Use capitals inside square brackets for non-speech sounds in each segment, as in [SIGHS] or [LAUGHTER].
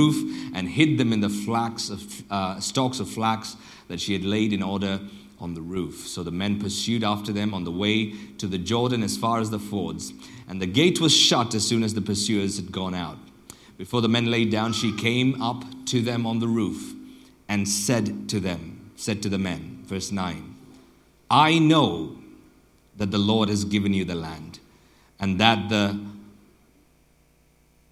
roof and hid them in the flax of, uh, stalks of flax that she had laid in order on the roof. So the men pursued after them on the way to the Jordan as far as the fords. And the gate was shut as soon as the pursuers had gone out. Before the men lay down, she came up to them on the roof and said to them, said to the men, verse 9, I know that the Lord has given you the land, and that the,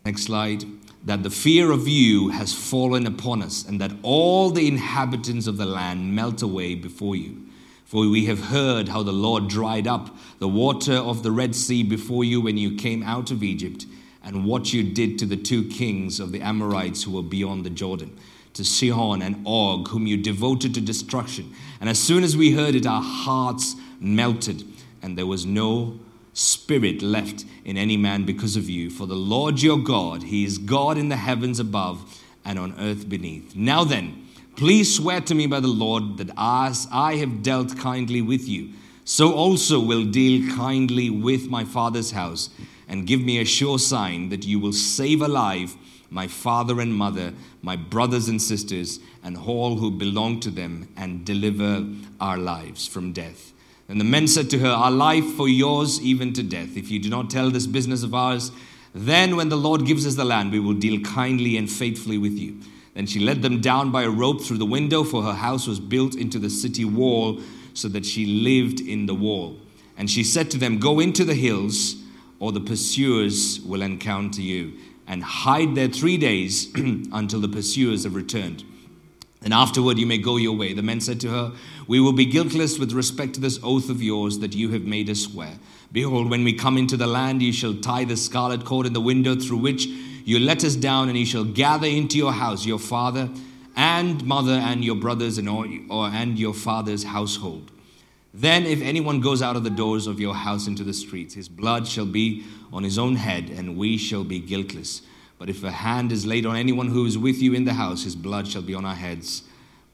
next slide, that the fear of you has fallen upon us, and that all the inhabitants of the land melt away before you. For we have heard how the Lord dried up the water of the Red Sea before you when you came out of Egypt, and what you did to the two kings of the Amorites who were beyond the Jordan, to Sihon and Og, whom you devoted to destruction. And as soon as we heard it, our hearts melted, and there was no spirit left in any man because of you. For the Lord your God, He is God in the heavens above and on earth beneath. Now then, please swear to me by the Lord that as I have dealt kindly with you, so also will deal kindly with my father's house, and give me a sure sign that you will save alive my father and mother, my brothers and sisters, and all who belong to them, and deliver our lives from death. And the men said to her, Our life for yours, even to death. If you do not tell this business of ours, then when the Lord gives us the land, we will deal kindly and faithfully with you. Then she led them down by a rope through the window, for her house was built into the city wall, so that she lived in the wall. And she said to them, Go into the hills, or the pursuers will encounter you, and hide there three days [CLEARS THROAT] until the pursuers have returned. And afterward you may go your way. The men said to her, We will be guiltless with respect to this oath of yours that you have made us swear. Behold, when we come into the land, you shall tie the scarlet cord in the window through which you let us down, and you shall gather into your house your father and mother and your brothers and, all, or, and your father's household. Then, if anyone goes out of the doors of your house into the streets, his blood shall be on his own head, and we shall be guiltless. But if a hand is laid on anyone who is with you in the house, his blood shall be on our heads.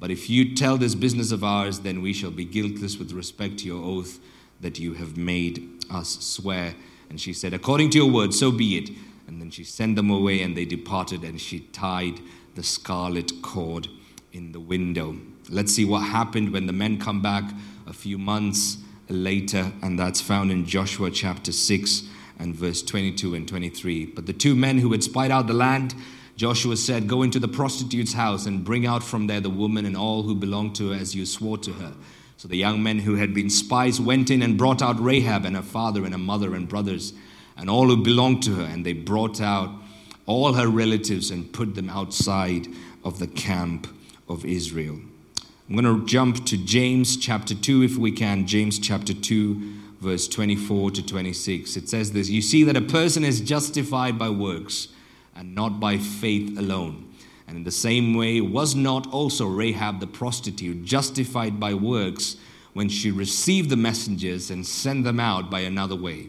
But if you tell this business of ours, then we shall be guiltless with respect to your oath that you have made us swear. And she said, According to your word, so be it. And then she sent them away, and they departed, and she tied the scarlet cord in the window. Let's see what happened when the men come back a few months later, and that's found in Joshua chapter 6 and verse 22 and 23. But the two men who had spied out the land, Joshua said, Go into the prostitute's house and bring out from there the woman and all who belong to her as you swore to her. So the young men who had been spies went in and brought out Rahab and her father and her mother and brothers and all who belonged to her. And they brought out all her relatives and put them outside of the camp of Israel. I'm going to jump to James chapter 2 if we can. James chapter 2 verse 24 to 26. It says this You see that a person is justified by works and not by faith alone. And in the same way, was not also Rahab the prostitute justified by works when she received the messengers and sent them out by another way?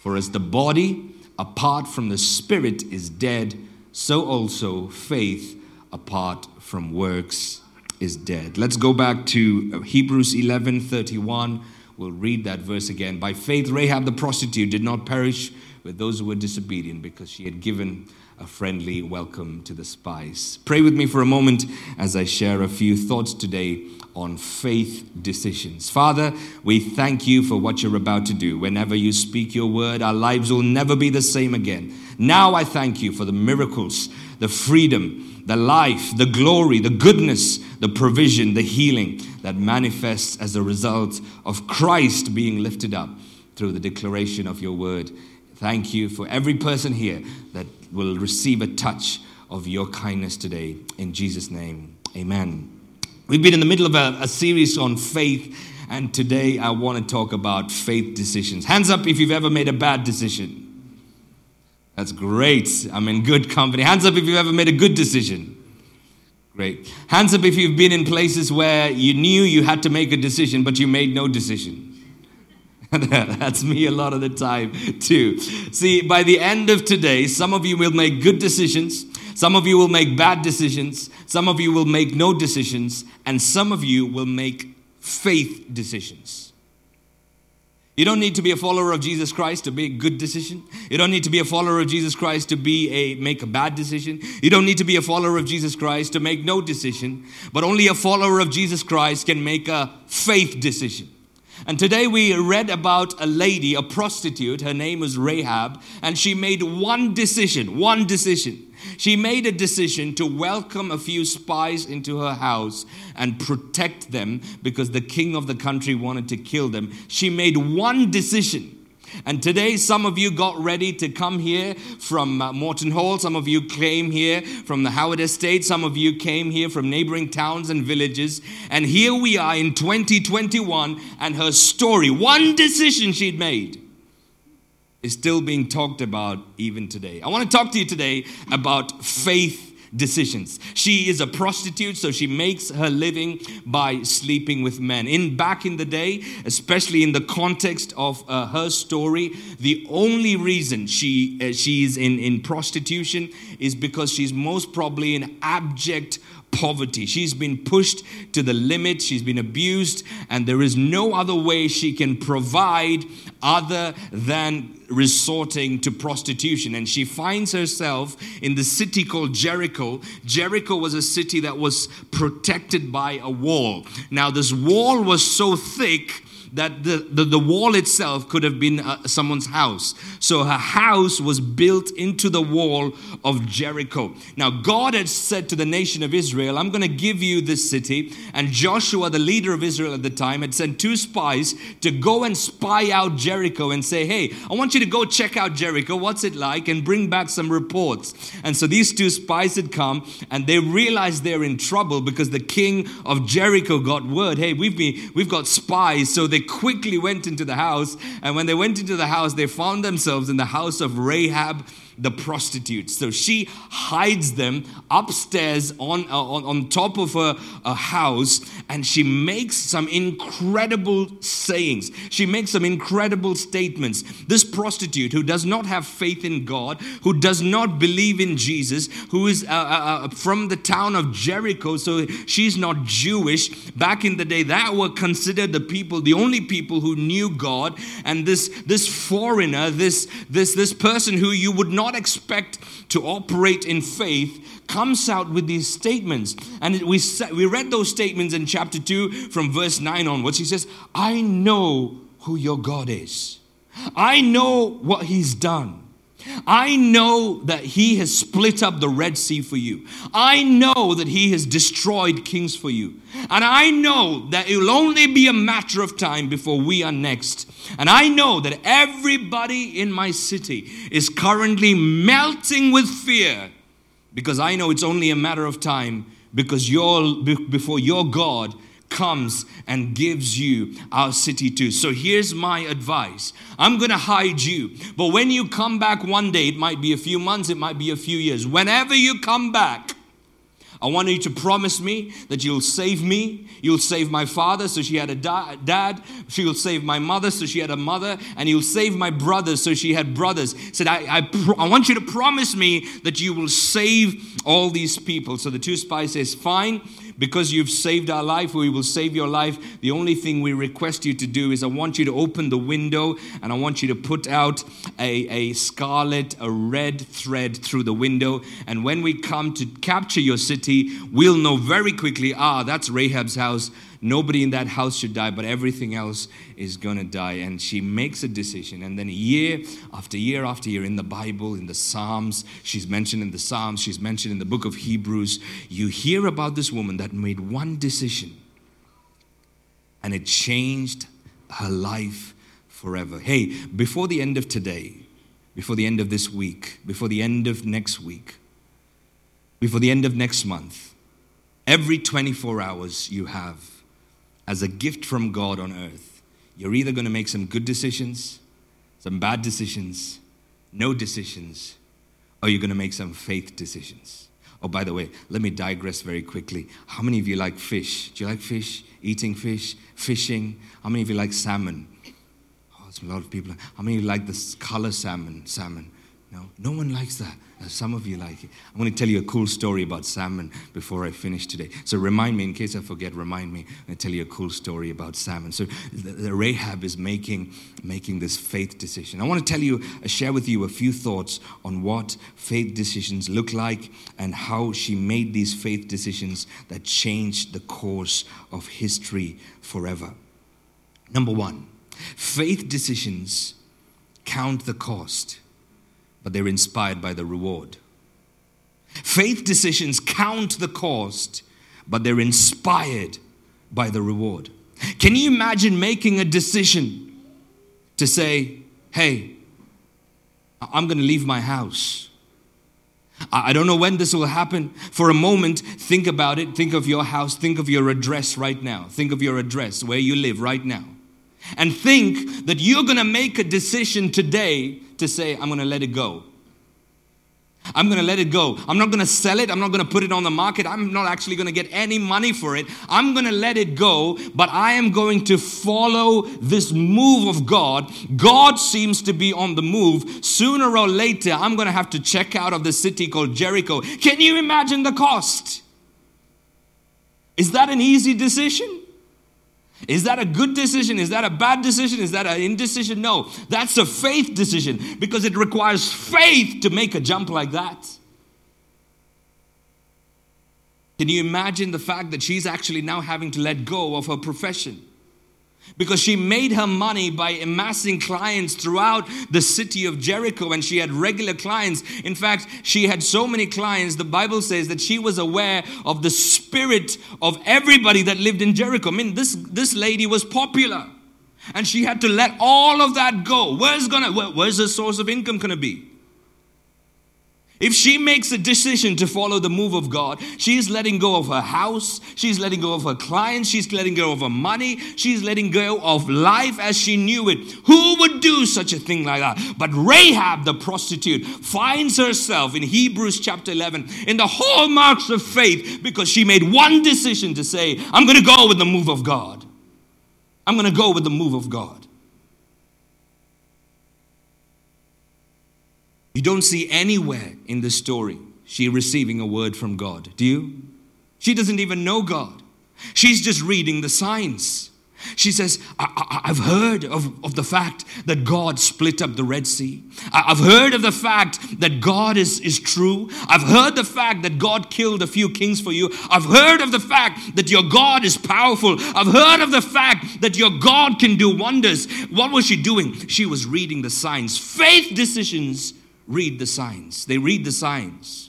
For as the body apart from the spirit is dead, so also faith apart from works is dead. Let's go back to Hebrews 11 31 We'll read that verse again. By faith, Rahab the prostitute did not perish with those who were disobedient because she had given a friendly welcome to the spies. Pray with me for a moment as I share a few thoughts today on faith decisions. Father, we thank you for what you're about to do. Whenever you speak your word, our lives will never be the same again. Now I thank you for the miracles, the freedom, the life, the glory, the goodness, the provision, the healing that manifests as a result of Christ being lifted up through the declaration of your word. Thank you for every person here that will receive a touch of your kindness today. In Jesus' name, amen. We've been in the middle of a, a series on faith, and today I want to talk about faith decisions. Hands up if you've ever made a bad decision. That's great. I'm in good company. Hands up if you've ever made a good decision. Great. Hands up if you've been in places where you knew you had to make a decision, but you made no decision. [LAUGHS] That's me a lot of the time, too. See, by the end of today, some of you will make good decisions, some of you will make bad decisions, some of you will make no decisions, and some of you will make faith decisions. You don't need to be a follower of Jesus Christ to make a good decision. You don't need to be a follower of Jesus Christ to be a make a bad decision. You don't need to be a follower of Jesus Christ to make no decision. But only a follower of Jesus Christ can make a faith decision. And today we read about a lady, a prostitute. Her name was Rahab, and she made one decision, one decision. She made a decision to welcome a few spies into her house and protect them because the king of the country wanted to kill them. She made one decision. And today, some of you got ready to come here from uh, Moreton Hall. Some of you came here from the Howard Estate. Some of you came here from neighboring towns and villages. And here we are in 2021, and her story, one decision she'd made is still being talked about even today. I want to talk to you today about faith decisions. She is a prostitute, so she makes her living by sleeping with men. In back in the day, especially in the context of uh, her story, the only reason she uh, she is in in prostitution is because she's most probably an abject poverty. She's been pushed to the limit, she's been abused, and there is no other way she can provide other than resorting to prostitution. And she finds herself in the city called Jericho. Jericho was a city that was protected by a wall. Now, this wall was so thick that the, the, the wall itself could have been uh, someone's house. So her house was built into the wall of Jericho. Now, God had said to the nation of Israel, I'm going to give you this city. And Joshua, the leader of Israel at the time, had sent two spies to go and spy out Jericho and say, Hey, I want you to go check out Jericho. What's it like? And bring back some reports. And so these two spies had come and they realized they're in trouble because the king of Jericho got word, Hey, we've, been, we've got spies. So they quickly went into the house. And when they went into the house, they found themselves in the house of Rahab the prostitutes. So she hides them upstairs on, uh, on, on top of her house and she makes some incredible sayings. She makes some incredible statements. This prostitute who does not have faith in God, who does not believe in Jesus, who is uh, uh, uh from the town of Jericho, so she's not Jewish. Back in the day, that were considered the people, the only people who knew God. And this, this foreigner, this, this, this person who you would not not expect to operate in faith comes out with these statements. And we, we read those statements in chapter 2 from verse 9 onwards. He says, I know who your God is, I know what he's done. I know that he has split up the Red Sea for you. I know that he has destroyed kings for you. And I know that it will only be a matter of time before we are next. And I know that everybody in my city is currently melting with fear because I know it's only a matter of time because your, before your God comes and gives you our city too. So here's my advice I'm going to hide you. But when you come back one day, it might be a few months, it might be a few years. Whenever you come back, I want you to promise me that you'll save me. You'll save my father, so she had a da- dad. She'll save my mother, so she had a mother. And you'll save my brothers, so she had brothers. Said, I, I, pr- I want you to promise me that you will save all these people. So the two spies says, Fine because you've saved our life, we will save your life. The only thing we request you to do is I want you to open the window and I want you to put out a, a scarlet, a red thread through the window. And when we come to capture your city, we'll know very quickly ah, that's Rahab's house. Nobody in that house should die, but everything else is going to die. And she makes a decision. And then year after year after year in the Bible, in the Psalms, she's mentioned in the Psalms, she's mentioned in the book of Hebrews, you hear about this woman that made one decision and it changed her life forever. Hey, before the end of today, before the end of this week, before the end of next week, before the end of next month, every 24 hours you have as a gift from God on earth, you're either going to make some good decisions, some bad decisions, no decisions, or you're going to make some faith decisions. Oh, by the way, let me digress very quickly. How many of you like fish? Do you like fish? Eating fish? Fishing? How many of you like salmon? Oh, there's a lot of people. How many of you like the color salmon? Salmon. No, no one likes that. Some of you like it. I'm going to tell you a cool story about salmon before I finish today. So remind me, in case I forget, remind me. i tell you a cool story about salmon. So the, the Rahab is making, making this faith decision. I want to tell you, uh, share with you a few thoughts on what faith decisions look like and how she made these faith decisions that changed the course of history forever. Number one, faith decisions count the cost but they're inspired by the reward. Faith decisions count the cost, but they're inspired by the reward. Can you imagine making a decision to say, hey, I'm going to leave my house? I don't know when this will happen. For a moment, think about it. Think of your house. Think of your address right now. Think of your address, where you live right now. And think that you're going to make a decision today to say, I'm going to let it go. I'm going to let it go. I'm not going to sell it. I'm not going to put it on the market. I'm not actually going to get any money for it. I'm going to let it go, but I am going to follow this move of God. God seems to be on the move. Sooner or later, I'm going to have to check out of the city called Jericho. Can you imagine the cost? Is that an easy decision? Is that a good decision? Is that a bad decision? Is that an indecision? No, that's a faith decision because it requires faith to make a jump like that. Can you imagine the fact that she's actually now having to let go of her profession? Because she made her money by amassing clients throughout the city of Jericho and she had regular clients. In fact, she had so many clients, the Bible says that she was aware of the spirit of everybody that lived in Jericho. I mean, this, this lady was popular and she had to let all of that go. Where's gonna where, where's the source of income gonna be? If she makes a decision to follow the move of God, she's letting go of her house, she's letting go of her clients, she's letting go of her money, she's letting go of life as she knew it. Who would do such a thing like that? But Rahab, the prostitute, finds herself in Hebrews chapter 11 in the hallmarks of faith because she made one decision to say, I'm going to go with the move of God. I'm going to go with the move of God. You don't see anywhere in the story she receiving a word from God, do you? She doesn't even know God. She's just reading the signs. She says, I, have heard of, of the fact that God split up the Red Sea. I, I've heard of the fact that God is, is true. I've heard the fact that God killed a few kings for you. I've heard of the fact that your God is powerful. I've heard of the fact that your God can do wonders. What was she doing? She was reading the signs. Faith decisions read the signs. They read the signs.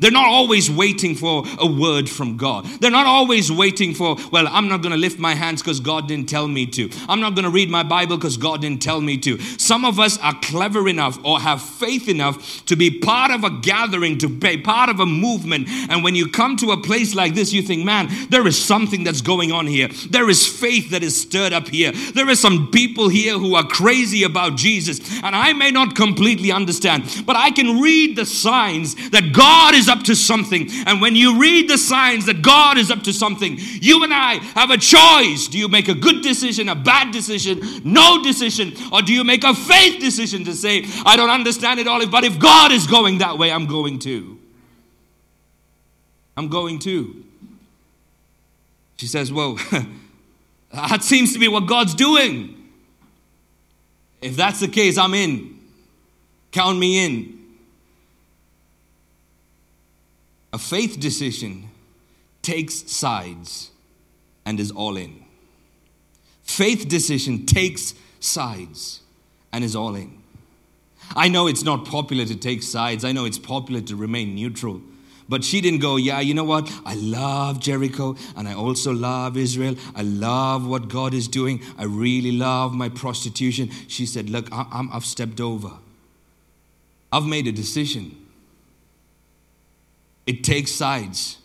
They're not always waiting for a word from God. They're not always waiting for, well, I'm not going to lift my hands because God didn't tell me to. I'm not going to read my Bible because God didn't tell me to. Some of us are clever enough or have faith enough to be part of a gathering, to be part of a movement. And when you come to a place like this, you think, man, there is something that's going on here. There is faith that is stirred up here. There are some people here who are crazy about Jesus. And I may not completely understand, but I can read the signs that God is up to something. And when you read the signs that God is up to something, you and I have a choice. Do you make a good decision, a bad decision, no decision, or do you make a faith decision to say, I don't understand it all, but if God is going that way, I'm going to. I'm going to. She says, Well, [LAUGHS] that seems to be what God's doing. If that's the case, I'm in. Count me in. A faith decision takes sides and is all in. Faith decision takes sides and is all in. I know it's not popular to take sides. I know it's popular to remain neutral. But she didn't go, yeah, you know what? I love Jericho and I also love Israel. I love what God is doing. I really love my prostitution. She said, look, I, have stepped over. I've made a decision. It takes sides.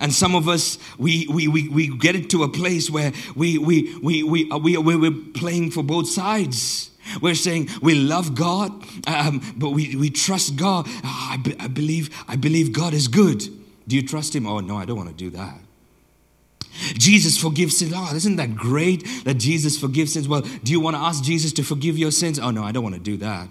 And some of us, we, we, we, we get it to a place where we, we, we, we, uh, we, we, we're playing for both sides. We're saying we love God, um, but we, we trust God. Oh, I, be, I, believe, I believe God is good. Do you trust Him? Oh, no, I don't want to do that. Jesus forgives sins. Oh, isn't that great that Jesus forgives sins? Well, do you want to ask Jesus to forgive your sins? Oh, no, I don't want to do that.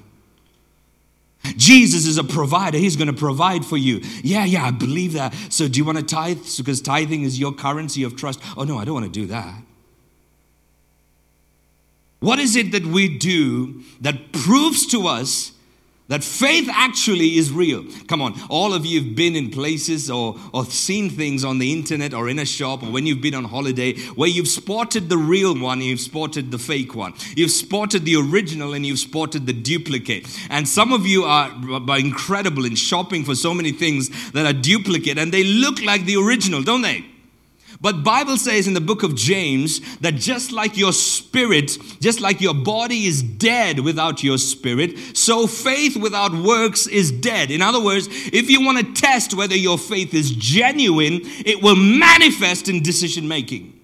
Jesus is a provider. He's going to provide for you. Yeah, yeah, I believe that. So, do you want to tithe? Because tithing is your currency of trust. Oh, no, I don't want to do that. What is it that we do that proves to us that faith actually is real. Come on, all of you have been in places or, or seen things on the internet or in a shop or when you've been on holiday where you've spotted the real one you've spotted the fake one. You've spotted the original and you've spotted the duplicate. And some of you are, are incredible in shopping for so many things that are duplicate and they look like the original, don't they? But Bible says in the book of James that just like your spirit, just like your body is dead without your spirit, so faith without works is dead. In other words, if you want to test whether your faith is genuine, it will manifest in decision making.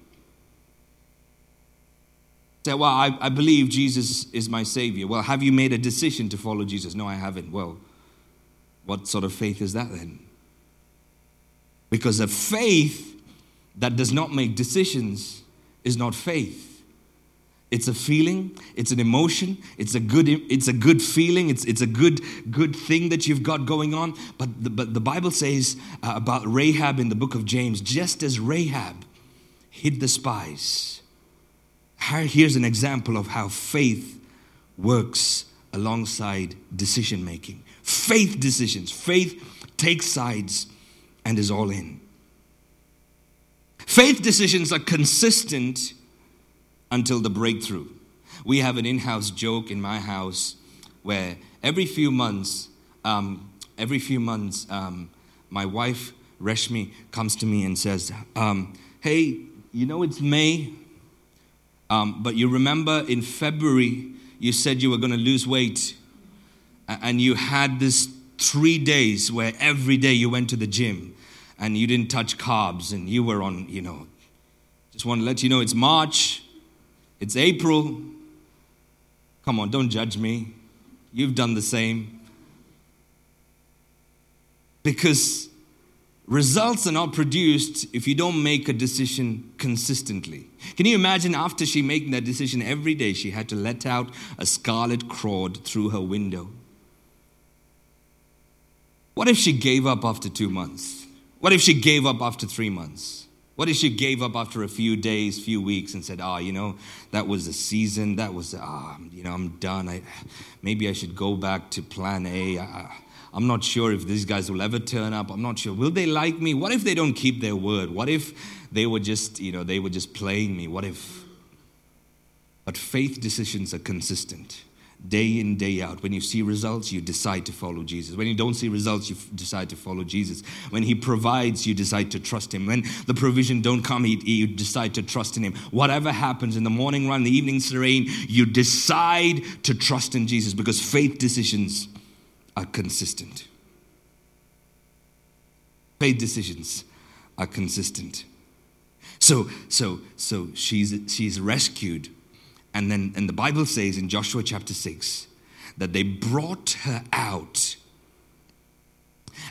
Say, well, I, I believe Jesus is my Savior. Well, have you made a decision to follow Jesus? No, I haven't. Well, what sort of faith is that then? Because a faith that does not make decisions is not faith. It's a feeling, it's an emotion, it's a good, it's a good feeling, it's, it's a good, good thing that you've got going on. But the, but the Bible says uh, about Rahab in the book of James, just as Rahab hid the spies. Here's an example of how faith works alongside decision making. Faith decisions. Faith takes sides and is all in. Faith decisions are consistent until the breakthrough. We have an in house joke in my house where every few months, um, every few months, um, my wife, Reshmi, comes to me and says, um, Hey, you know it's May, um, but you remember in February you said you were going to lose weight, and you had this three days where every day you went to the gym and you didn't touch carbs and you were on, you know, just want to let you know it's March, it's April. Come on, don't judge me. You've done the same. Because results are not produced if you don't make a decision consistently. Can you imagine after she making that decision every day, she had to let out a scarlet cord through her window? What if she gave up after two months? What if she gave up after three months? What if she gave up after a few days, few weeks, and said, "Ah, oh, you know, that was the season. That was, ah, you know, I'm done. I, maybe I should go back to Plan A. I, I'm not sure if these guys will ever turn up. I'm not sure. Will they like me? What if they don't keep their word? What if they were just, you know, they were just playing me? What if? But faith decisions are consistent day in, day out. When you see results, you decide to follow Jesus. When you don't see results, you decide to follow Jesus. When He provides, you decide to trust Him. When the provision don't come, you decide to trust in Him. Whatever happens in the morning run, the evening serene, you decide to trust in Jesus because faith decisions are consistent. Faith decisions are consistent. So, so, so she's, she's rescued and then and the Bible says in Joshua chapter 6 that they brought her out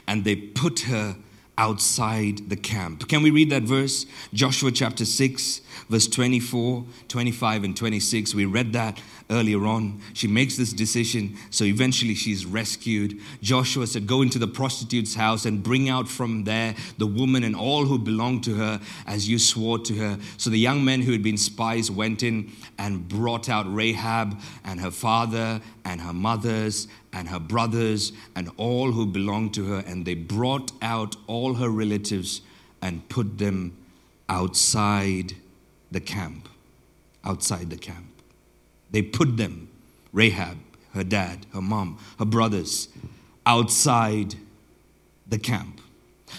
and they put her outside the camp. Can we read that verse? Joshua chapter 6, verse 24, 25, and 26. We read that earlier on. She makes this decision, so eventually she's rescued. Joshua said, Go into the prostitute's house and bring out from there the woman and all who belong to her as you swore to her. So the young men who had been spies went in and brought out Rahab and her father and her mothers and her brothers and all who belonged to her, and they brought out all her relatives and put them outside the camp. Outside the camp. They put them, Rahab, her dad, her mom, her brothers, outside the camp.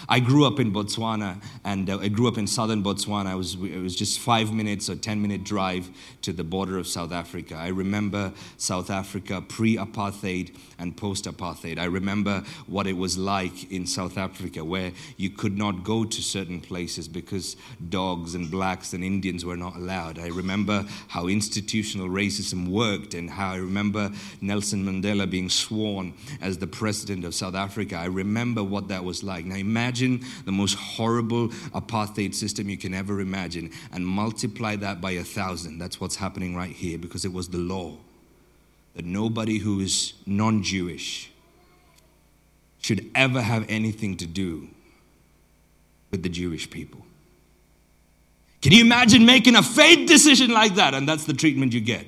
I grew up in Botswana and uh, I grew up in southern Botswana. I was, it was just five minutes or 10 minute drive to the border of South Africa. I remember South Africa pre apartheid and post apartheid. I remember what it was like in South Africa where you could not go to certain places because dogs and blacks and Indians were not allowed. I remember how institutional racism worked and how I remember Nelson Mandela being sworn as the president of South Africa. I remember what that was like. Now imagine imagine the most horrible apartheid system you can ever imagine and multiply that by a thousand. That's what's happening right here because it was the law that nobody who is non Jewish should ever have anything to do with the Jewish people. Can you imagine making a faith decision like that? And that's the treatment you get.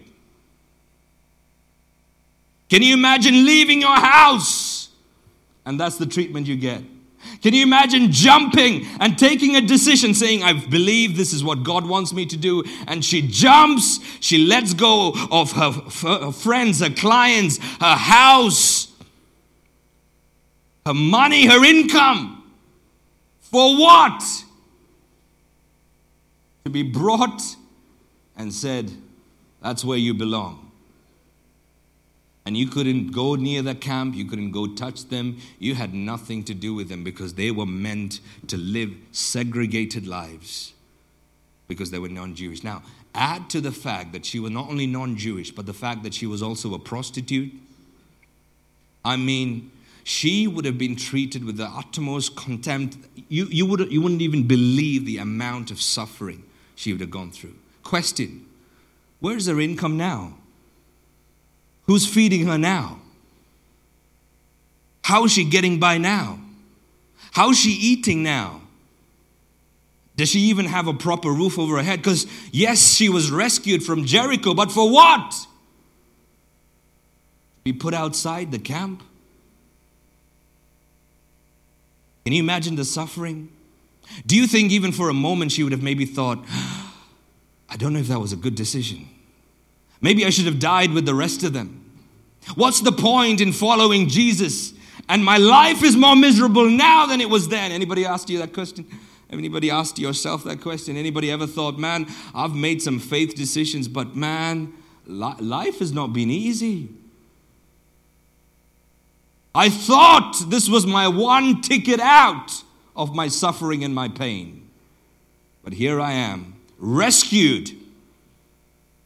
Can you imagine leaving your house? And that's the treatment you get. Can you imagine jumping and taking a decision saying, I believe this is what God wants me to do? And she jumps, she lets go of her, her friends, her clients, her house, her money, her income. For what? To be brought and said, That's where you belong. And you couldn't go near the camp, you couldn't go touch them, you had nothing to do with them because they were meant to live segregated lives because they were non Jewish. Now, add to the fact that she was not only non Jewish, but the fact that she was also a prostitute. I mean, she would have been treated with the utmost contempt. You, you, would, you wouldn't even believe the amount of suffering she would have gone through. Question Where's her income now? Who's feeding her now? How is she getting by now? How is she eating now? Does she even have a proper roof over her head? Because, yes, she was rescued from Jericho, but for what? Be put outside the camp? Can you imagine the suffering? Do you think, even for a moment, she would have maybe thought, I don't know if that was a good decision? Maybe I should have died with the rest of them. What's the point in following Jesus? And my life is more miserable now than it was then. Anybody asked you that question? Anybody asked yourself that question? Anybody ever thought, man, I've made some faith decisions, but man, life has not been easy. I thought this was my one ticket out of my suffering and my pain. But here I am, rescued,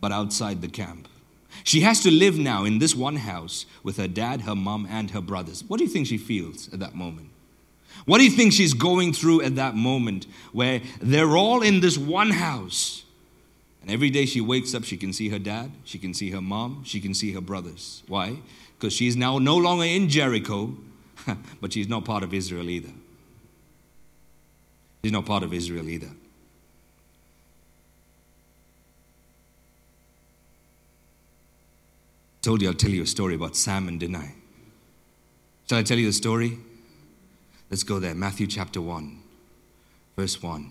but outside the camp. She has to live now in this one house with her dad, her mom, and her brothers. What do you think she feels at that moment? What do you think she's going through at that moment where they're all in this one house? And every day she wakes up, she can see her dad, she can see her mom, she can see her brothers. Why? Because she's now no longer in Jericho, [LAUGHS] but she's not part of Israel either. She's not part of Israel either. Told you I'll tell you a story about Salmon, didn't I? Shall I tell you the story? Let's go there. Matthew chapter 1, verse 1.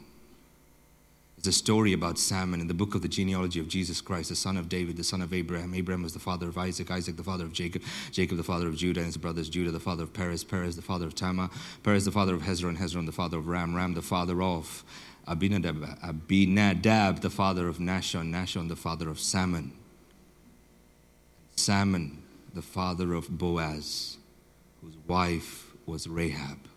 It's a story about Salmon in the book of the genealogy of Jesus Christ, the son of David, the son of Abraham. Abraham was the father of Isaac, Isaac the father of Jacob, Jacob the father of Judah and his brothers, Judah the father of Perez, Perez the father of Tamar, Perez the father of Hezron, Hezron the father of Ram, Ram the father of Abinadab, Abinadab the father of Nahshon, Nahshon the father of Salmon. Salmon, the father of Boaz, whose wife was Rahab.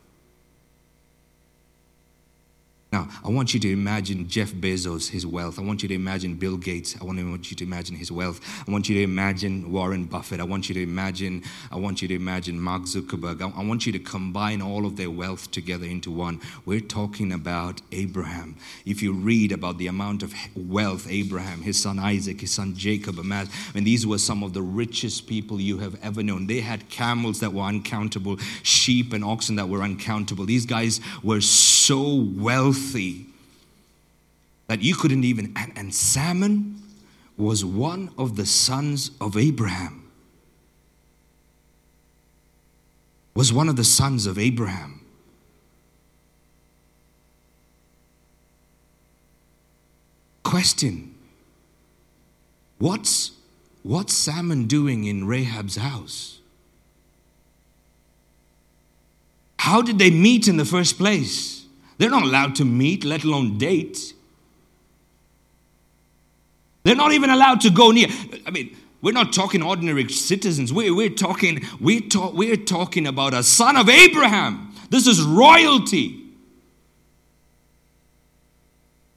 Now, I want you to imagine Jeff Bezos, his wealth. I want you to imagine Bill Gates. I want you to imagine his wealth. I want you to imagine Warren Buffett. I want you to imagine, I want you to imagine Mark Zuckerberg. I want you to combine all of their wealth together into one. We're talking about Abraham. If you read about the amount of wealth Abraham, his son Isaac, his son Jacob amassed, I mean, these were some of the richest people you have ever known. They had camels that were uncountable, sheep and oxen that were uncountable. These guys were so wealthy wealthy that you couldn't even. And, and Salmon was one of the sons of Abraham. Was one of the sons of Abraham. Question What's, what's Salmon doing in Rahab's house? How did they meet in the first place? They're not allowed to meet, let alone date. They're not even allowed to go near. I mean, we're not talking ordinary citizens. We're, we're, talking, we're, ta- we're talking about a son of Abraham. This is royalty.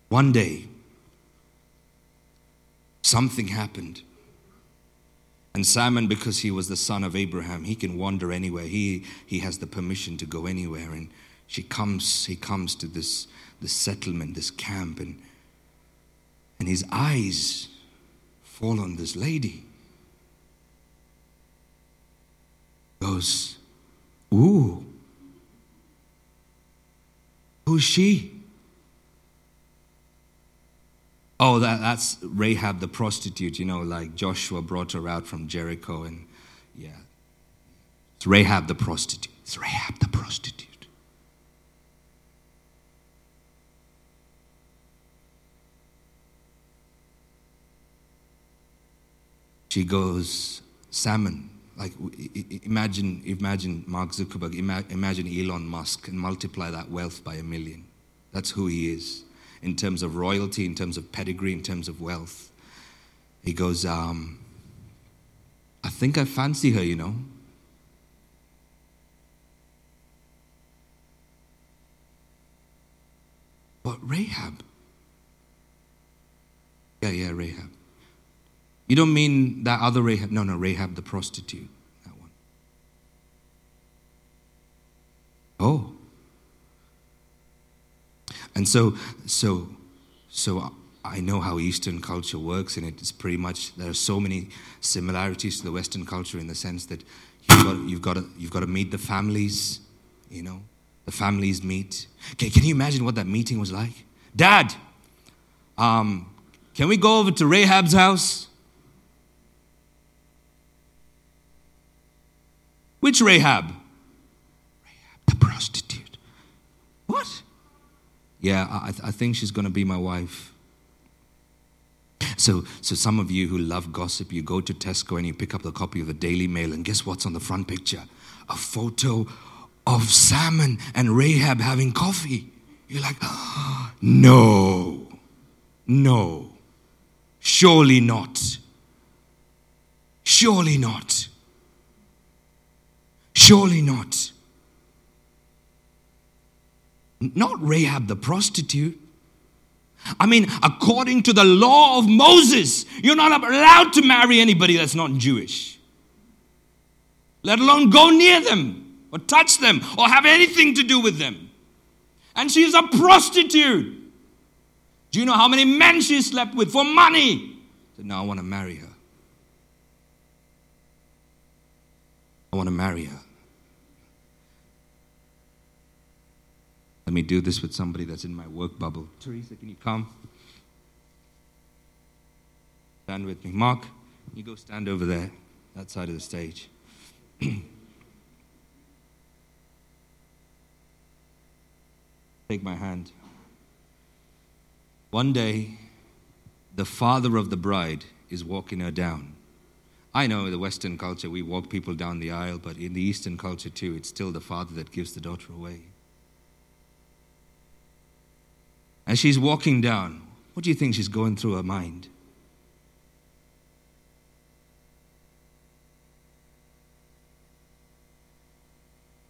One day, something happened. And Simon, because he was the son of Abraham, he can wander anywhere. He, he has the permission to go anywhere. And she comes, he comes to this, this settlement, this camp, and, and his eyes fall on this lady. Goes, Ooh, Who's she? Oh, that, that's Rahab the prostitute, you know, like Joshua brought her out from Jericho, and yeah. It's Rahab the prostitute. It's Rahab the prostitute. She goes, salmon. Like, imagine, imagine Mark Zuckerberg, imagine Elon Musk, and multiply that wealth by a million. That's who he is in terms of royalty, in terms of pedigree, in terms of wealth. He goes, um, I think I fancy her, you know. But Rahab. Yeah, yeah, Rahab. You don't mean that other Rahab? No, no, Rahab the prostitute. That one. Oh. And so, so, so I know how Eastern culture works, and it's pretty much there are so many similarities to the Western culture in the sense that you've got, you've got, to, you've got to meet the families, you know, the families meet. Can, can you imagine what that meeting was like? Dad, um, can we go over to Rahab's house? Which Rahab? Rahab, the prostitute. What? Yeah, I, I think she's going to be my wife. So, so some of you who love gossip, you go to Tesco and you pick up the copy of the Daily Mail, and guess what's on the front picture? A photo of Salmon and Rahab having coffee. You're like, oh, [GASPS] no, no, surely not. Surely not. Surely not. Not Rahab the prostitute. I mean, according to the law of Moses, you're not allowed to marry anybody that's not Jewish, let alone go near them or touch them or have anything to do with them. And she's a prostitute. Do you know how many men she slept with for money? So now I want to marry her. I want to marry her. Let me do this with somebody that's in my work bubble. Teresa, can you come? Stand with me. Mark, you go stand over there, that side of the stage. [CLEARS THROAT] Take my hand. One day, the father of the bride is walking her down. I know in the Western culture we walk people down the aisle, but in the Eastern culture too, it's still the father that gives the daughter away. As she's walking down, what do you think she's going through her mind?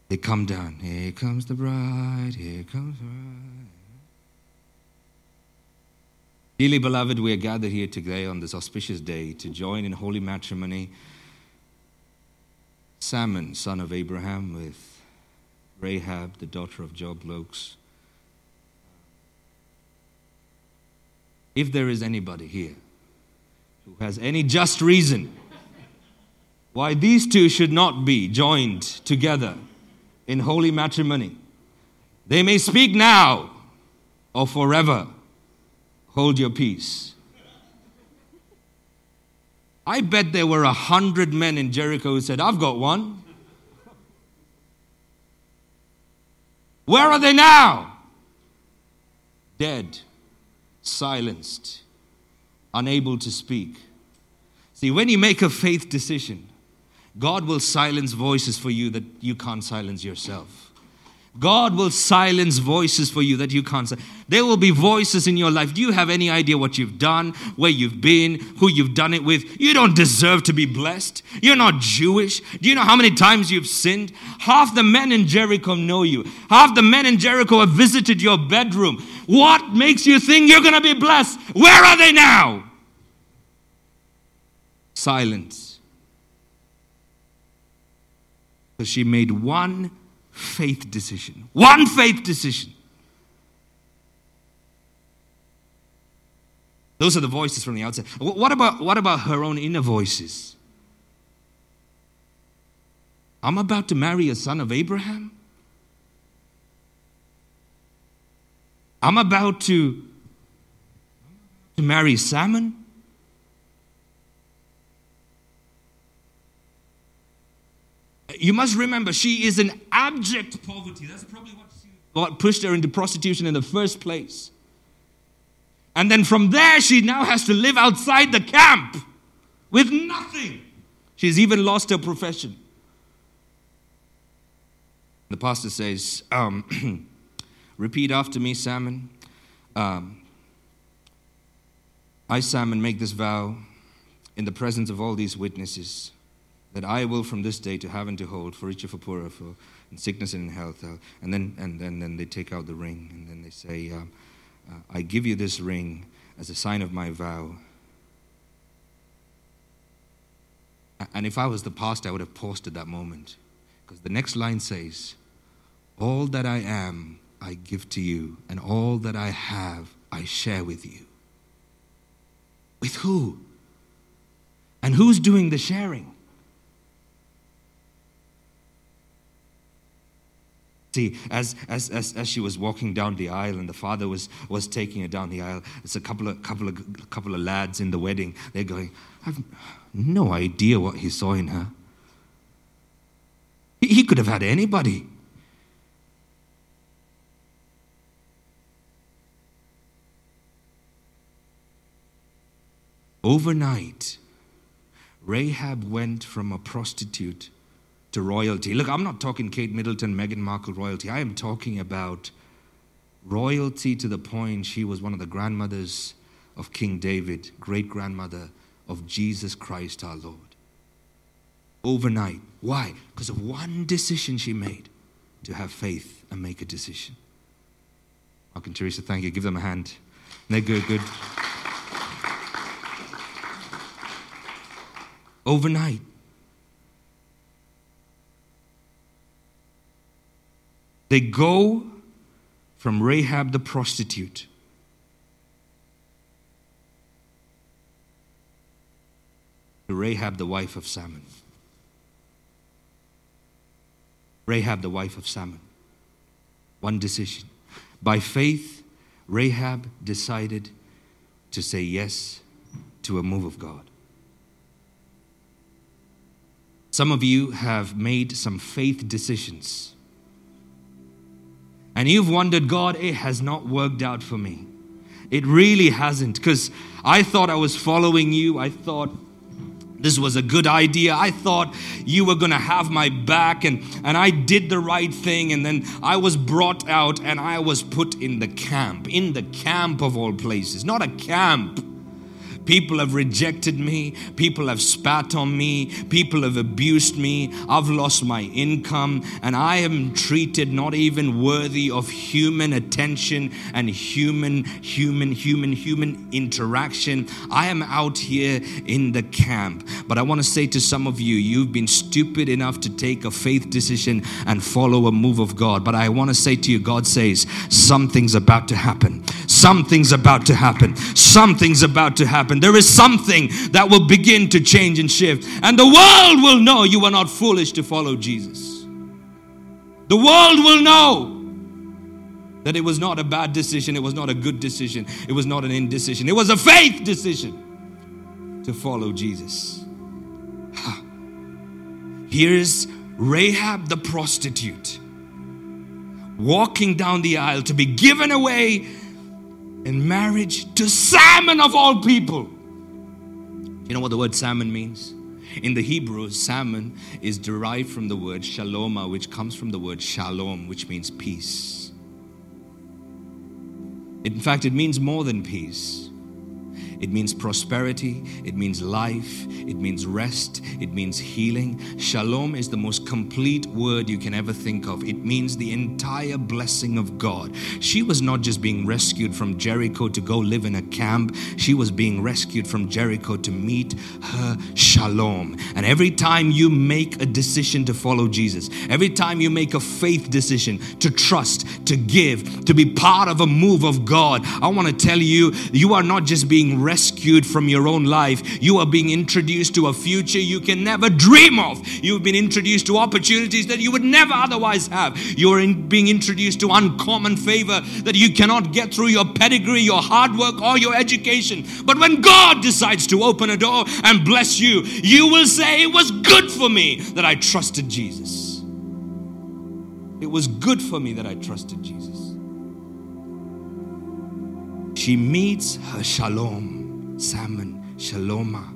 They come down. Here comes the bride. Here comes the bride. Dearly beloved, we are gathered here today on this auspicious day to join in holy matrimony. Salmon, son of Abraham, with Rahab, the daughter of Joe Bloggs. If there is anybody here who has any just reason why these two should not be joined together in holy matrimony, they may speak now or forever. Hold your peace. I bet there were a hundred men in Jericho who said, I've got one. Where are they now? Dead silenced, unable to speak. See, when you make a faith decision, God will silence voices for you that you can't silence yourself. God will silence voices for you that you can't say. There will be voices in your life. Do you have any idea what you've done, where you've been, who you've done it with? You don't deserve to be blessed. You're not Jewish. Do you know how many times you've sinned? Half the men in Jericho know you. Half the men in Jericho have visited your bedroom. What makes you think you're going to be blessed? Where are they now? Silence. Because she made one faith decision. One faith decision. Those are the voices from the outside. What about, what about her own inner voices? I'm about to marry a son of Abraham. I'm about to, to marry Salmon. You must remember, she is in abject poverty. That's probably what, she, what pushed her into prostitution in the first place. And then from there, she now has to live outside the camp with nothing. She's even lost her profession. The pastor says, um, [CLEARS THROAT] Repeat after me, Salmon. Um, I, Salmon, make this vow in the presence of all these witnesses that I will from this day to have and to hold for richer for poorer, for in sickness and in health. Uh, and then and then, then they take out the ring and then they say, um, uh, I give you this ring as a sign of my vow. And if I was the pastor, I would have paused at that moment. Because the next line says, All that I am, I give to you, and all that I have, I share with you. With who? And who's doing the sharing? See, as, as, as, as she was walking down the aisle and the father was, was taking her down the aisle, there's a couple of, couple, of, couple of lads in the wedding. They're going, I've no idea what he saw in her. He, he could have had anybody. Overnight, Rahab went from a prostitute to royalty. Look, I'm not talking Kate Middleton, Meghan Markle royalty. I am talking about royalty to the point she was one of the grandmothers of King David, great grandmother of Jesus Christ our Lord. Overnight. Why? Because of one decision she made to have faith and make a decision. Mark and Teresa, thank you. Give them a hand. They're good, good. Overnight. They go from Rahab the prostitute to Rahab the wife of Salmon. Rahab the wife of Salmon. One decision. By faith, Rahab decided to say yes to a move of God. Some of you have made some faith decisions and you've wondered, God, it has not worked out for me. It really hasn't, because I thought I was following you. I thought this was a good idea. I thought you were going to have my back, and, and I did the right thing. And then I was brought out and I was put in the camp, in the camp of all places, not a camp People have rejected me. People have spat on me. People have abused me. I've lost my income. And I am treated not even worthy of human attention and human, human, human, human interaction. I am out here in the camp. But I want to say to some of you, you've been stupid enough to take a faith decision and follow a move of God. But I want to say to you, God says, something's about to happen. Something's about to happen. Something's about to happen happen. There is something that will begin to change and shift. And the world will know you are not foolish to follow Jesus. The world will know that it was not a bad decision, it was not a good decision, it was not an indecision, it was a faith decision to follow Jesus. Here's Rahab the prostitute walking down the aisle to be given away in marriage to Salmon of all people. You know what the word salmon means? In the Hebrew, salmon is derived from the word shaloma, which comes from the word shalom, which means peace. In fact, it means more than peace. It means prosperity, it means life, it means rest, it means healing. Shalom is the most complete word you can ever think of. It means the entire blessing of God. She was not just being rescued from Jericho to go live in a camp, she was being rescued from Jericho to meet her shalom. And every time you make a decision to follow Jesus, every time you make a faith decision to trust, to give, to be part of a move of God, I want to tell you, you are not just being rescued rescued from your own life. You are being introduced to a future you can never dream of. You've been introduced to opportunities that you would never otherwise have. You are in, being introduced to uncommon favor that you cannot get through your pedigree, your hard work, or your education. But when God decides to open a door and bless you, you will say, It was good for me that I trusted Jesus. It was good for me that I trusted Jesus. She meets her shalom, salmon, shaloma,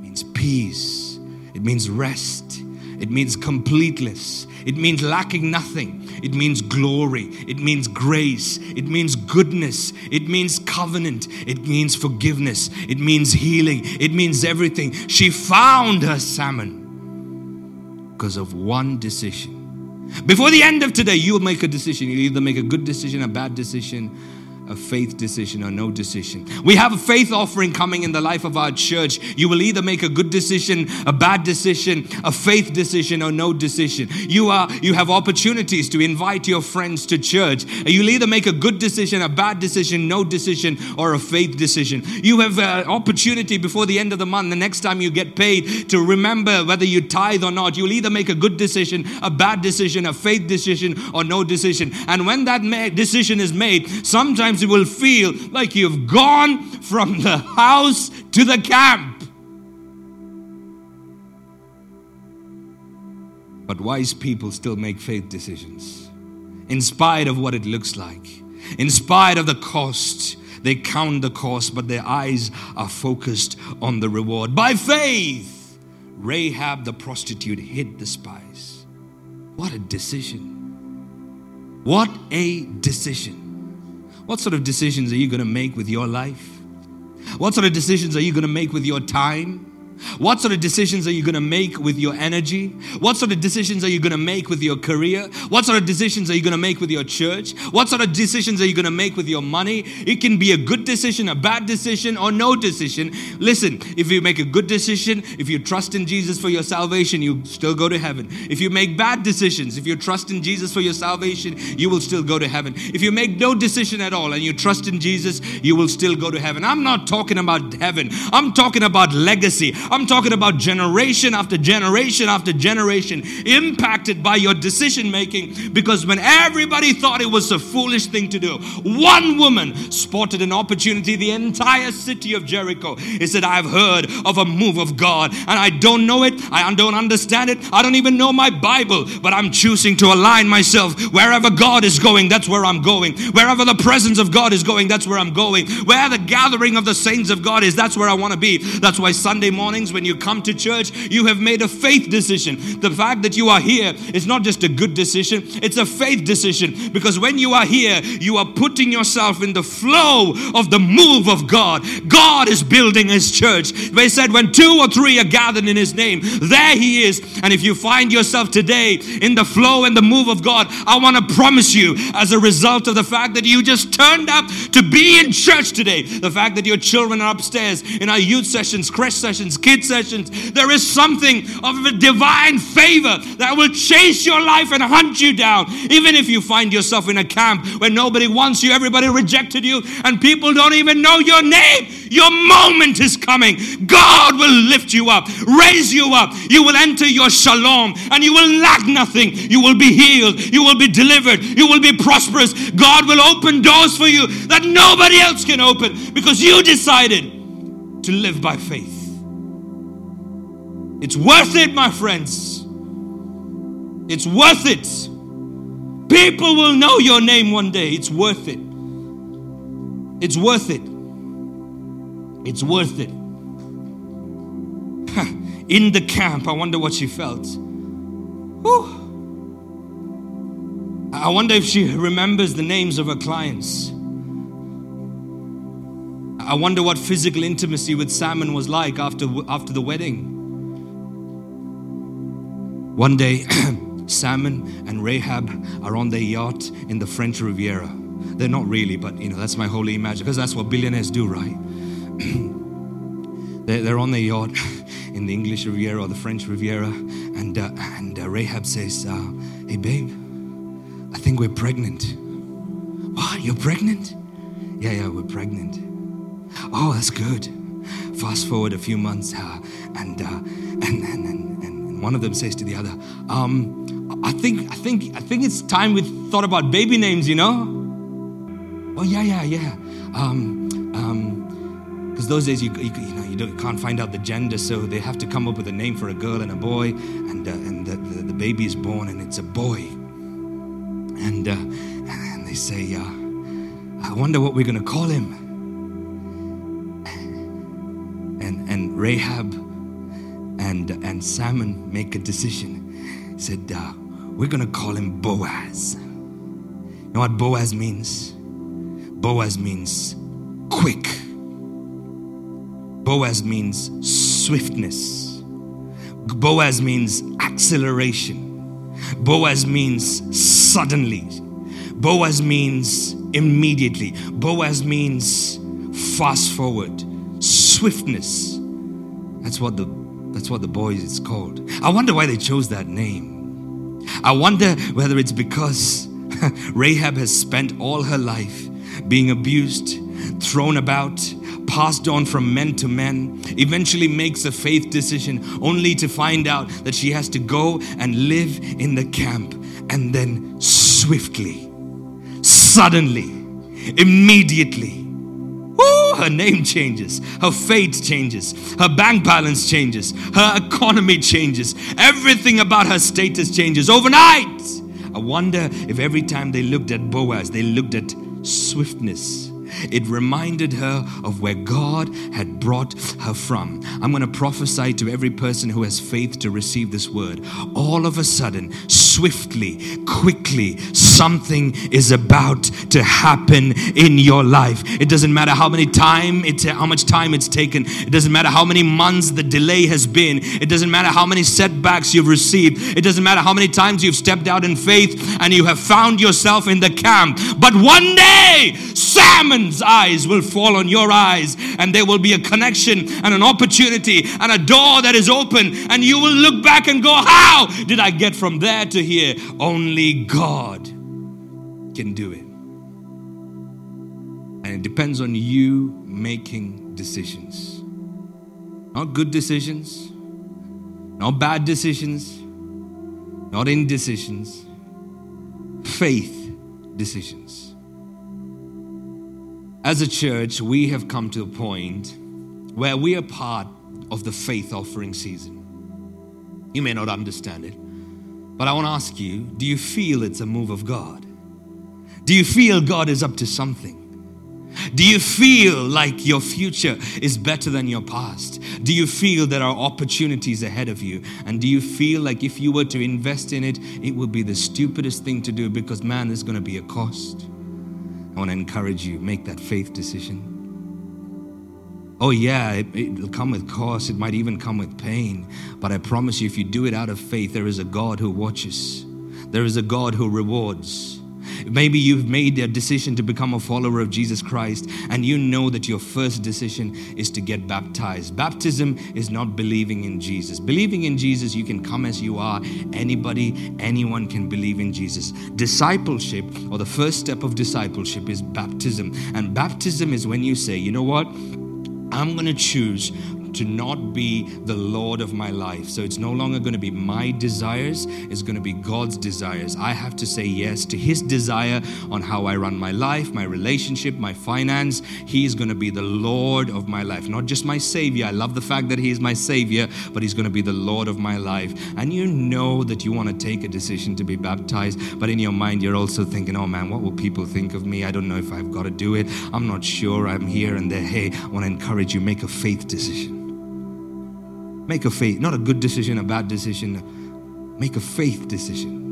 means peace. It means rest. It means completeness. It means lacking nothing. It means glory. It means grace. It means goodness. It means covenant. It means forgiveness. It means healing. It means everything. She found her salmon because of one decision. Before the end of today, you'll make a decision. You'll either make a good decision, a bad decision, a faith decision or no decision. We have a faith offering coming in the life of our church. You will either make a good decision, a bad decision, a faith decision or no decision. You are you have opportunities to invite your friends to church. You'll either make a good decision, a bad decision, no decision or a faith decision. You have an opportunity before the end of the month, the next time you get paid to remember whether you tithe or not. You'll either make a good decision, a bad decision, a faith decision or no decision. And when that decision is made, sometimes sometimes it will feel like you've gone from the house to the camp. But wise people still make faith decisions. In spite of what it looks like, in spite of the cost, they count the cost, but their eyes are focused on the reward. By faith, Rahab the prostitute hid the spies. What a decision! What a decision. What sort of decisions are you going to make with your life? What sort of decisions are you going to make with your time? What sort of decisions are you going to make with your energy? What sort of decisions are you going to make with your career? What sort of decisions are you going to make with your church? What sort of decisions are you going to make with your money? It can be a good decision, a bad decision, or no decision. Listen, if you make a good decision, if you trust in Jesus for your salvation, you still go to heaven. If you make bad decisions, if you trust in Jesus for your salvation, you will still go to heaven. If you make no decision at all and you trust in Jesus, you will still go to heaven. I'm not talking about heaven, I'm talking about legacy. I'm talking about generation after generation after generation impacted by your decision making because when everybody thought it was a foolish thing to do, one woman spotted an opportunity. The entire city of Jericho, he said, I've heard of a move of God and I don't know it, I don't understand it, I don't even know my Bible, but I'm choosing to align myself wherever God is going, that's where I'm going. Wherever the presence of God is going, that's where I'm going. Where the gathering of the saints of God is, that's where I want to be. That's why Sunday morning mornings when you come to church, you have made a faith decision. The fact that you are here is not just a good decision, it's a faith decision. Because when you are here, you are putting yourself in the flow of the move of God. God is building His church. They said, when two or three are gathered in His name, there He is. And if you find yourself today in the flow and the move of God, I want to promise you, as a result of the fact that you just turned up to be in church today, the fact that your children are upstairs in our youth sessions, creche sessions, kid sessions, there is something of a divine favor that will chase your life and hunt you down. Even if you find yourself in a camp where nobody wants you, everybody rejected you, and people don't even know your name, your moment is coming. God will lift you up, raise you up. You will enter your shalom and you will lack nothing. You will be healed, you will be delivered, you will be prosperous. God will open doors for you that nobody else can open because you decided to live by faith. It's worth it, my friends. It's worth it. People will know your name one day. It's worth it. It's worth it. It's worth it. In the camp, I wonder what she felt. Whew. I wonder if she remembers the names of her clients. I wonder what physical intimacy with Salmon was like after, after the wedding. One day, [CLEARS THROAT] Salmon and Rahab are on their yacht in the French Riviera. They're not really, but you know, that's my holy imagine, because that's what billionaires do, right? [CLEARS THROAT] they're, on their yacht [LAUGHS] in the English Riviera or the French Riviera, and, uh, and uh, Rahab says, uh, Hey, babe, I think we're pregnant. What? You're pregnant? Yeah, yeah, we're pregnant. Oh, that's good. Fast forward a few months, uh, and, uh, and, and, and, one of them says to the other, um, I think, I think, I think it's time we thought about baby names, you know? Oh, yeah, yeah, yeah. Um, um, because those days you, you, you know you, you, can't find out the gender, so they have to come up with a name for a girl and a boy, and uh, and the, the, the, baby is born and it's a boy, and uh, and they say, uh, I wonder what we're gonna call him, and and Rahab and and Salmon make a decision, said uh, we're gonna call him Boaz. You know what Boaz means? Boaz means quick. Boaz means swiftness. Boaz means acceleration. Boaz means suddenly. Boaz means immediately. Boaz means fast forward, swiftness. That's what the that's what the boy is called. I wonder why they chose that name. I wonder whether it's because [LAUGHS] Rahab has spent all her life being abused, thrown about, passed on from men to men, eventually makes a faith decision only to find out that she has to go and live in the camp and then swiftly, suddenly, immediately. Her name changes, her fate changes, her bank balance changes, her economy changes, everything about her status changes overnight. I wonder if every time they looked at Boaz, they looked at swiftness. It reminded her of where God had brought her from. I'm going to prophesy to every person who has faith to receive this word. All of a sudden, swiftly, quickly, something is about to happen in your life. It doesn't matter how many time it's how much time it's taken. It doesn't matter how many months the delay has been. It doesn't matter how many setbacks you've received. It doesn't matter how many times you've stepped out in faith and you have found yourself in the camp. But one day, eyes will fall on your eyes and there will be a connection and an opportunity and a door that is open and you will look back and go, how did I get from there to here? Only God can do it. And it depends on you making decisions. Not good decisions, not bad decisions, not indecisions, faith decisions. As a church, we have come to a point where we are part of the faith offering season. You may not understand it, but I want to ask you do you feel it's a move of God? Do you feel God is up to something? Do you feel like your future is better than your past? Do you feel there are opportunities ahead of you? And do you feel like if you were to invest in it, it would be the stupidest thing to do because, man, there's going to be a cost? I want to encourage you make that faith decision. Oh, yeah, it, will come with cost. It might even come with pain. But I promise you, if you do it out of faith, there is a God who watches, there is a God who rewards. Maybe you've made a decision to become a follower of Jesus Christ, and you know that your first decision is to get baptized. Baptism is not believing in Jesus. Believing in Jesus, you can come as you are. Anybody, anyone can believe in Jesus. Discipleship, or the first step of discipleship, is baptism. And baptism is when you say, you know what? I'm going to choose to not be the Lord of my life. So it's no longer going to be my desires, it's going to be God's desires. I have to say yes to His desire on how I run my life, my relationship, my finance. He is going to be the Lord of my life, not just my Savior. I love the fact that He is my Savior, but He's going to be the Lord of my life. And you know that you want to take a decision to be baptized, but in your mind, you're also thinking, oh man, what will people think of me? I don't know if I've got to do it. I'm not sure. I'm here and there. Hey, I want to encourage you, make a faith decision. Make a faith, not a good decision, a bad decision. Make a faith decision.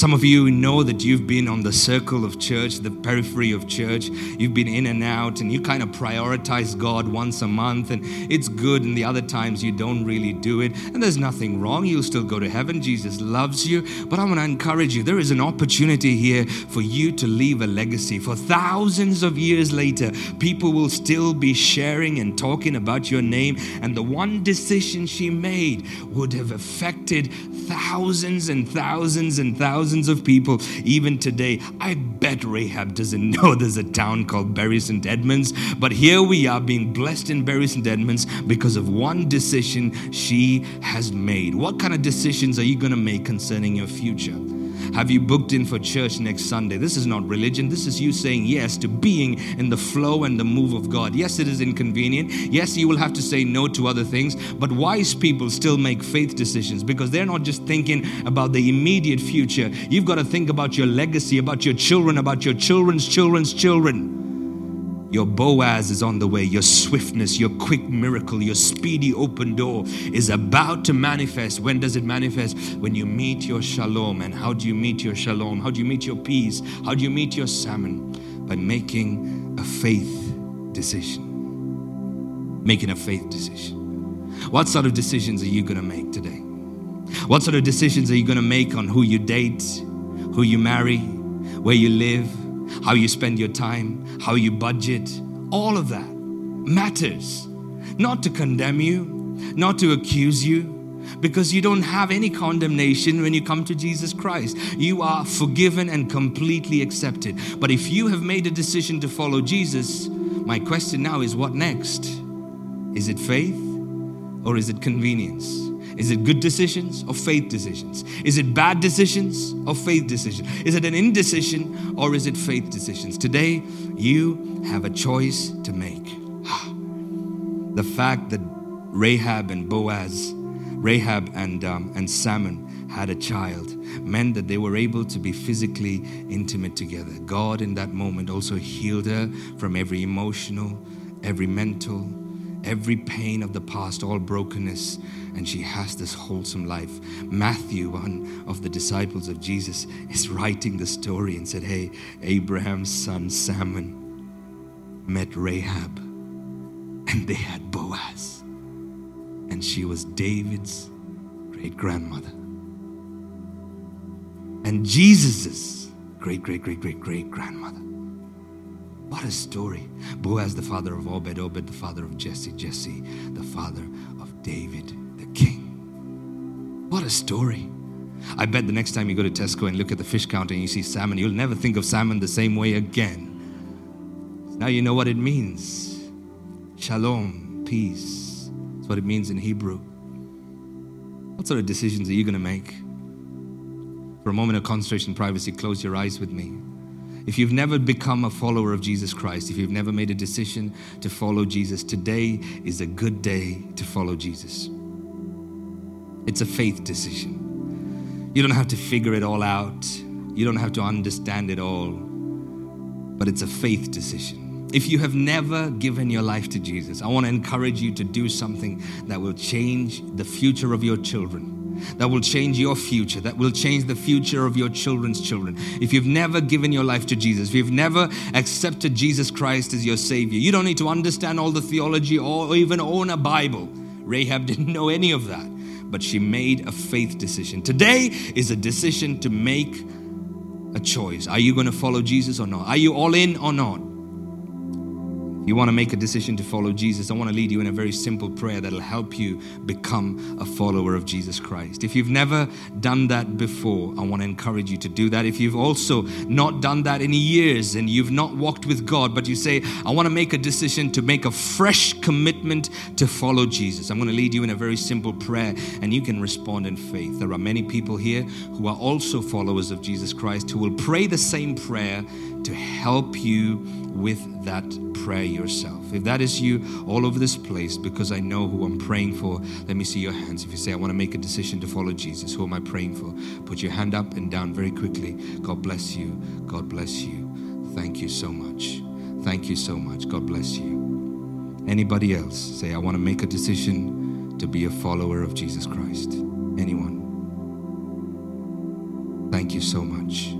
Some of you know that you've been on the circle of church, the periphery of church. You've been in and out, and you kind of prioritize God once a month, and it's good. And the other times you don't really do it, and there's nothing wrong. You'll still go to heaven. Jesus loves you. But I want to encourage you there is an opportunity here for you to leave a legacy. For thousands of years later, people will still be sharing and talking about your name, and the one decision she made would have affected thousands and thousands and thousands thousands of people even today. I bet Rahab doesn't [LAUGHS] know there's a town called Bury St. Edmunds, but here we are being blessed in Bury St. Edmunds because of one decision she has made. What kind of decisions are you going to make concerning your future? Have you booked in for church next Sunday? This is not religion. This is you saying yes to being in the flow and the move of God. Yes, it is inconvenient. Yes, you will have to say no to other things. But wise people still make faith decisions because they're not just thinking about the immediate future. You've got to think about your legacy, about your children, about your children's children's children. Your Boaz is on the way. Your swiftness, your quick miracle, your speedy open door is about to manifest. When does it manifest? When you meet your shalom. And how do you meet your shalom? How do you meet your peace? How do you meet your salmon? By making a faith decision. Making a faith decision. What sort of decisions are you going to make today? What sort of decisions are you going to make on who you date, who you marry, where you live? How you spend your time, how you budget, all of that matters. Not to condemn you, not to accuse you, because you don't have any condemnation when you come to Jesus Christ. You are forgiven and completely accepted. But if you have made a decision to follow Jesus, my question now is what next? Is it faith or is it convenience? Is it good decisions or faith decisions? Is it bad decisions or faith decisions? Is it an indecision or is it faith decisions? Today, you have a choice to make. [SIGHS] the fact that Rahab and Boaz, Rahab and, um, and Salmon had a child meant that they were able to be physically intimate together. God, in that moment, also healed her from every emotional, every mental, every pain of the past, all brokenness, and she has this wholesome life. Matthew, one of the disciples of Jesus, is writing the story and said, Hey, Abraham's son Salmon met Rahab, and they had Boaz, and she was David's great grandmother. And Jesus's great, great, great, great, great grandmother. What a story. Boaz, the father of Obed, Obed, the father of Jesse, Jesse, the father of David, king. What a story. I bet the next time you go to Tesco and look at the fish counter and you see salmon, you'll never think of salmon the same way again. Now you know what it means. Shalom, peace. That's what it means in Hebrew. What sort of decisions are you going to make? For a moment of concentration, privacy, close your eyes with me. If you've never become a follower of Jesus Christ, if you've never made a decision to follow Jesus, today is a good day to follow Jesus. It's a faith decision. You don't have to figure it all out, you don't have to understand it all, but it's a faith decision. If you have never given your life to Jesus, I want to encourage you to do something that will change the future of your children that will change your future, that will change the future of your children's children. If you've never given your life to Jesus, if you've never accepted Jesus Christ as your Savior, you don't need to understand all the theology or even own a Bible. Rahab [LAUGHS] didn't know any of that, but she made a faith decision. Today is a decision to make a choice. Are you going to follow Jesus or not? Are you all in or not? You want to make a decision to follow Jesus, I want to lead you in a very simple prayer that'll help you become a follower of Jesus Christ. If you've never done that before, I want to encourage you to do that. If you've also not done that in years and you've not walked with God, but you say, I want to make a decision to make a fresh commitment to follow Jesus, I'm going to lead you in a very simple prayer and you can respond in faith. There are many people here who are also followers of Jesus Christ who will pray the same prayer to help you with that prayer yourself. If that is you all over this place, because I know who I'm praying for, let me see your hands. If you say, I want to make a decision to follow Jesus, who am I praying for? Put your hand up and down very quickly. God bless you. God bless you. Thank you so much. Thank you so much. God bless you. Anybody else say, I want to make a decision to be a follower of Jesus Christ? Anyone? Thank you so much.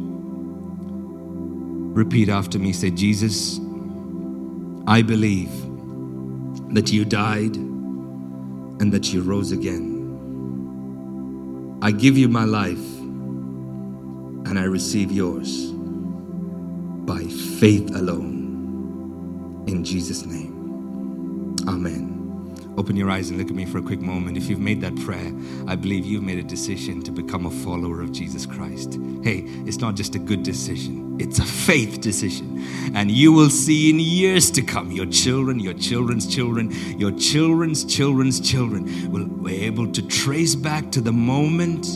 Repeat after me. Say, Jesus, I believe that you died and that you rose again. I give you my life and I receive yours by faith alone. In Jesus' name. Amen. Open your eyes and look at me for a quick moment. If you've made that prayer, I believe you've made a decision to become a follower of Jesus Christ. Hey, it's not just a good decision, it's a faith decision. And you will see in years to come, your children, your children's children, your children's children's children will be able to trace back to the moment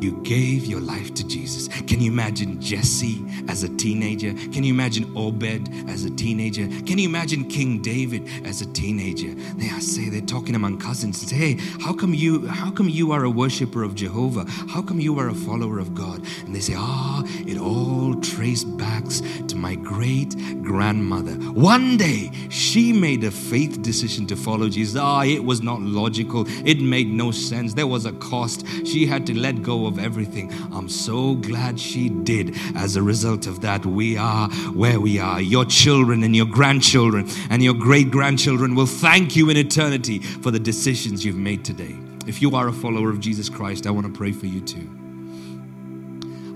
you gave your life to Jesus. Can you imagine Jesse as a teenager? Can you imagine Obed as a teenager? Can you imagine King David as a teenager? They are say they're talking among cousins and say, "Hey, how come you how come you are a worshiper of Jehovah? How come you are a follower of God?" And they say, "Ah, oh, it all traced back to my great grandmother. One day she made a faith decision to follow Jesus. Ah, oh, it was not logical. It made no sense. There was a cost. She had to let go of everything. I'm so glad she did. As a result of that, we are where we are. Your children and your grandchildren and your great grandchildren will thank you in eternity for the decisions you've made today. If you are a follower of Jesus Christ, I want to pray for you too.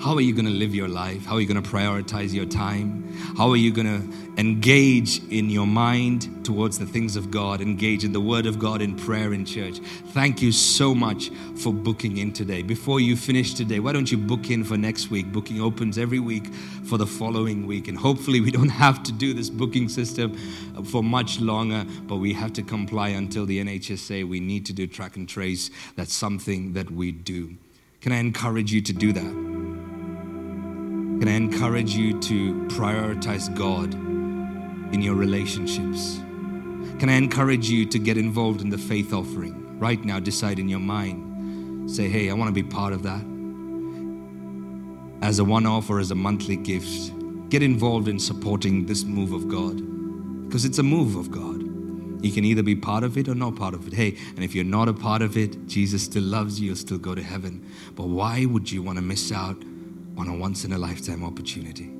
How are you going to live your life? How are you going to prioritize your time? How are you going to engage in your mind towards the things of God, engage in the Word of God in prayer in church? Thank you so much for booking in today. Before you finish today, why don't you book in for next week? Booking opens every week for the following week. And hopefully, we don't have to do this booking system for much longer, but we have to comply until the NHS say we need to do track and trace. That's something that we do. Can I encourage you to do that? Can I encourage you to prioritize God in your relationships? Can I encourage you to get involved in the faith offering? Right now, decide in your mind. Say, hey, I want to be part of that. As a one off or as a monthly gift, get involved in supporting this move of God because it's a move of God. You can either be part of it or not part of it. Hey, and if you're not a part of it, Jesus still loves you, you'll still go to heaven. But why would you want to miss out on a once in a lifetime opportunity.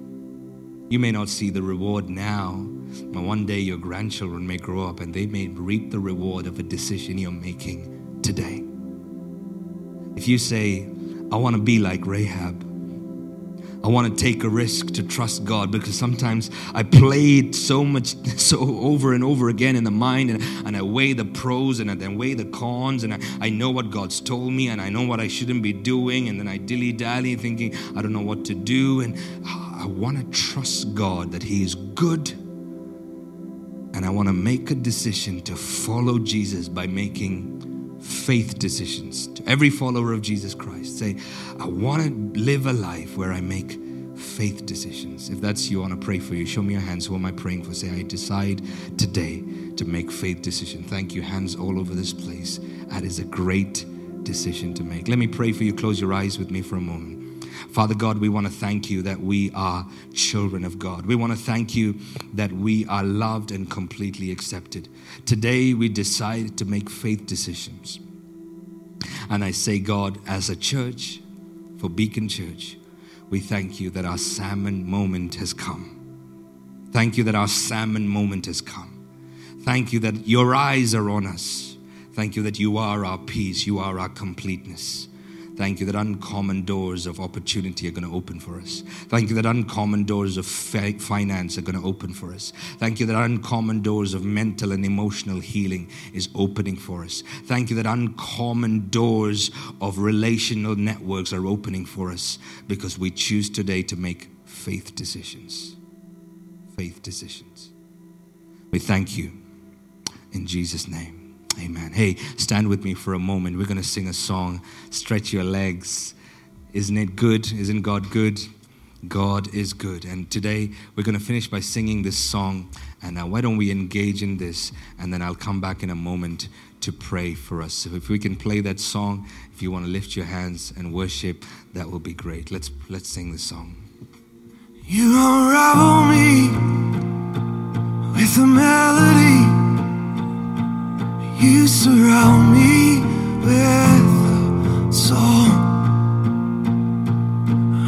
You may not see the reward now, but one day your grandchildren may grow up and they may reap the reward of a decision you're making today. If you say, I want to be like Rahab, I want to take a risk to trust God because sometimes I played so much, [LAUGHS] so over and over again in the mind, and, and I weigh the pros and I then weigh the cons, and I, I know what God's told me, and I know what I shouldn't be doing, and then I dilly dally thinking, I don't know what to do. And I want to trust God that He is good, and I want to make a decision to follow Jesus by making faith decisions. To every follower of Jesus Christ, say, I want to live a life where I make faith decisions. If that's you, I want to pray for you. Show me your hands. Who am I praying for? Say, I decide today to make faith decision. Thank you. Hands all over this place. That is a great decision to make. Let me pray for you. Close your eyes with me for a moment. Father God, we want to thank you that we are children of God. We want to thank you that we are loved and completely accepted. Today, we decide to make faith decisions. And I say, God, as a church, for Beacon Church, we thank you that our salmon moment has come. Thank you that our salmon moment has come. Thank you that your eyes are on us. Thank you that you are our peace, you are our completeness. Thank you that uncommon doors of opportunity are going to open for us. Thank you that uncommon doors of finance are going to open for us. Thank you that uncommon doors of mental and emotional healing is opening for us. Thank you that uncommon doors of relational networks are opening for us because we choose today to make faith decisions. Faith decisions. We thank you in Jesus' name. Amen. Hey, stand with me for a moment. We're going to sing a song. Stretch your legs. Isn't it good? Isn't God good? God is good. And today we're going to finish by singing this song. And now, why don't we engage in this? And then I'll come back in a moment to pray for us. So if we can play that song, if you want to lift your hands and worship, that will be great. Let's let's sing this song. You unravel me with a melody. You surround me with a song.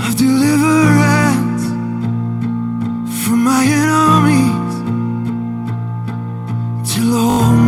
Of deliverance from my enemies till all